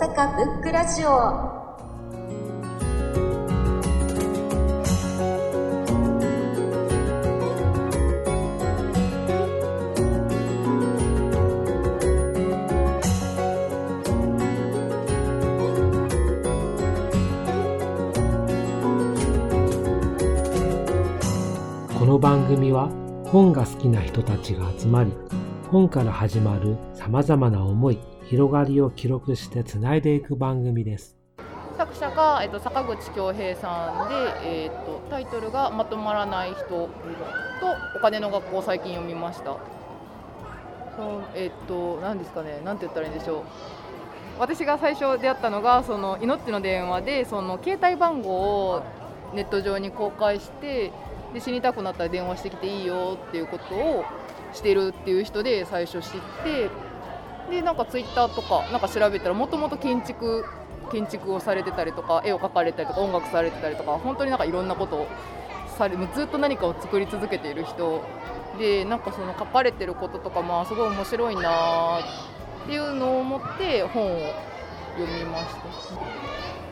阪ブックラジオ。この番組は本が好きな人たちが集まり本から始まる様々な思い広がりを記録してつないでいく番組です。作者が、えっと、坂口恭平さんで、えっと、タイトルが「まとまらない人」と「お金の学校」最近読みました。そうえっと何ですかね何て言ったらいいんでしょう。私が最初出会ったのがその命の電話でその携帯番号をネット上に公開してで死にたくなったら電話してきていいよっていうことをしてるっていう人で最初知ってでなんかツイッターとかなんか調べたらもともと建築建築をされてたりとか絵を描かれたりとか音楽されてたりとか本当になんかいろんなことをされもうずっと何かを作り続けている人。でなんかその書かれてることとかまあすごい面白いなっていうのを思って本を読みまし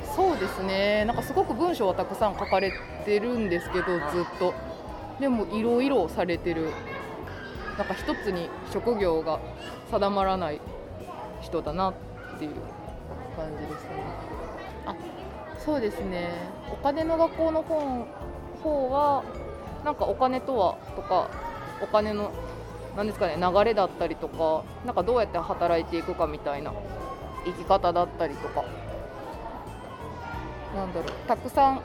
た。そうですね。なんかすごく文章はたくさん書かれてるんですけどずっと。でもいろいろされてるなんか一つに職業が定まらない人だなっていう感じですね。あそうですね。お金の学校の本方はなんかお金とはとかお金のなんですかね流れだったりとかなんかどうやって働いていくかみたいな生き方だったりとか。なんだろうたくさん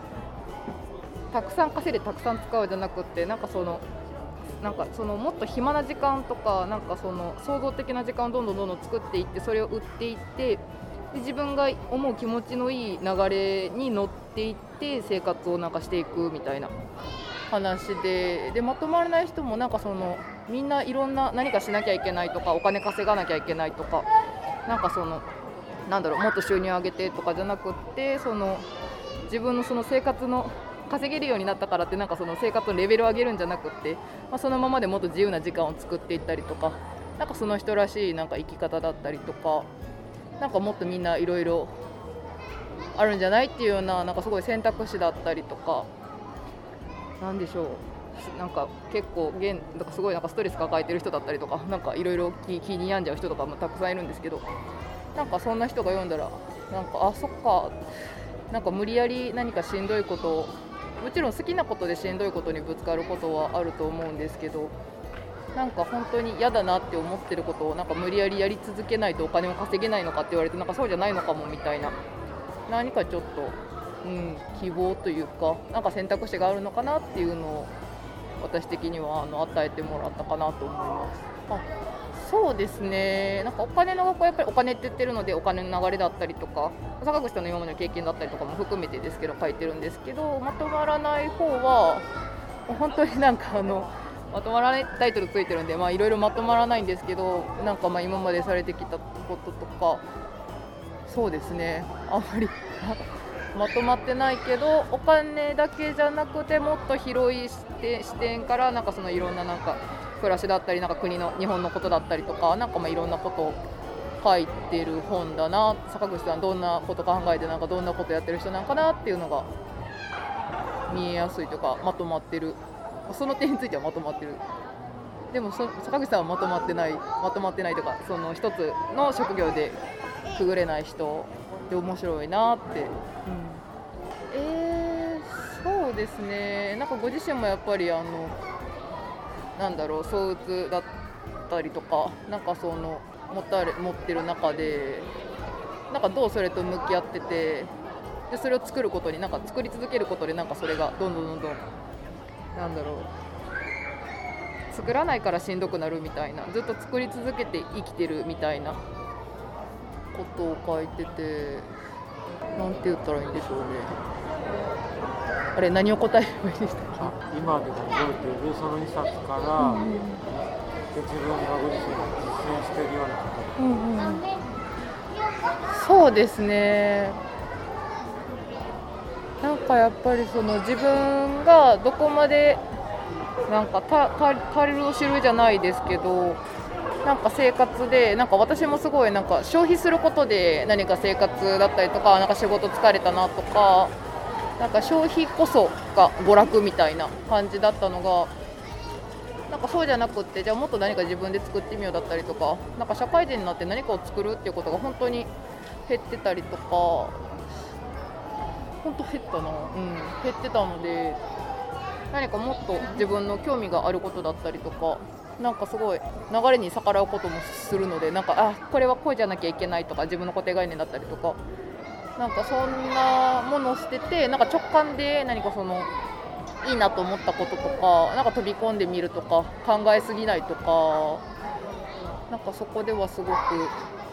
たくさん稼いでたくさん使うじゃなくってなんかそのなんかそのもっと暇な時間とかなんかその創造的な時間をどんどんどんどん作っていってそれを売っていってで自分が思う気持ちのいい流れに乗っていって生活をなんかしていくみたいな話ででまとまらない人もなんかそのみんないろんな何かしなきゃいけないとかお金稼がなきゃいけないとかなんかそのなんだろうもっと収入上げてとかじゃなくってその自分のその生活の稼げるようになったからってなんかその生活のレベルを上げるんじゃなくって、まあ、そのままでもっと自由な時間を作っていったりとかなんかその人らしいなんか生き方だったりとかなんかもっとみんないろいろあるんじゃないっていうようななんかすごい選択肢だったりとかなんでしょう。なんか結構現なんかすごいなんかストレス抱えてる人だったりとかなんかいろいろ気気に病んじゃう人とかもたくさんいるんですけどなんかそんな人が読んだらなんかあそっか。なんか無理やり何かしんどいことをもちろん好きなことでしんどいことにぶつかることはあると思うんですけどなんか本当に嫌だなって思ってることをなんか無理やりやり続けないとお金を稼げないのかって言われてなんかそうじゃないのかもみたいな何かちょっと、うん、希望というかなんか選択肢があるのかなっていうのを私的にはあの与えてもらったかなと思います。あそうですね。なんかお金の学校はやっぱりお金って言ってるのでお金の流れだったりとか坂口さんの今までの経験だったりとかも含めてですけど書いてるんですけどまとまらない方は本当になんかあのまとまらないタイトルついてるんでいろいろまとまらないんですけどなんかまあ今までされてきたこととかそうですね。あんまり まとまってないけどお金だけじゃなくてもっと広い視点視点からなんかそのいろんななんか暮らしだったりなんか国の日本のことだったりとかなんかまあいろんなことを書いてる本だな。坂口さんどんなこと考えてなんかどんなことやってる人なんかなっていうのが見えやすいというかまとまってる。その点についてはまとまってる。でもそ坂口さんはまとまってないまとまってないというかその一つの職業でくぐれない人で面白いなって、うん、えー、そうですね。なんかご自身もやっぱりあのなんだろう相うつだったりとかなんかその持たれ持ってる中でなんかどうそれと向き合っててでそれを作ることになんか作り続けることでなんかそれがどんどんどんどんなんだろう作らないからしんどくなるみたいなずっと作り続けて生きてるみたいなことを書いててなんて言ったらいいんでしょうね。あれ何を答えればいいでしたっけ？今でも覚えているその2冊から、で自分がご自身が実践しているようなことうんうんそうですね。なんかやっぱりその自分がどこまでなんかたた足りるを知るじゃないですけどなんか生活でなんか私もすごいなんか消費することで何か生活だったりとかなんか仕事疲れたなとかなんか消費こそが娯楽みたいな感じだったのがなんかそうじゃなくってじゃあもっと何か自分で作ってみようだったりとかなんか社会人になって何かを作るっていうことが本当に減ってたりとか本当減ったな、うん、減ってたので何かもっと自分の興味があることだったりとかなんかすごい流れに逆らうこともするのでなんかあこれはこうじゃなきゃいけないとか自分の固定概念だったりとかなんかそんなものをしててなんか直感で何かそのいいなと思ったこととかなんか飛び込んでみるとか考えすぎないとかなんかそこではすごく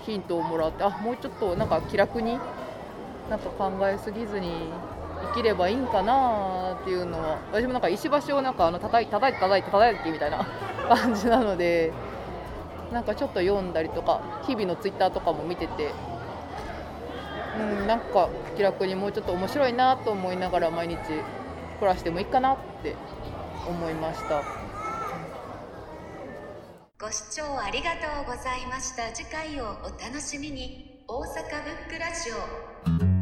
ヒントをもらってあもうちょっとなんか気楽になんか考えすぎずに生きればいいんかなっていうのは私もなんか石橋をなんかあの叩い叩いて叩いて叩いてみたいな 感じなのでなんかちょっと読んだりとか日々のツイッターとかも見ててうんなんか気楽にもうちょっと面白いなと思いながら毎日暮らしてもいいかなって思いました。ご視聴ありがとうございました。次回をお楽しみに。大阪ブックラジオ。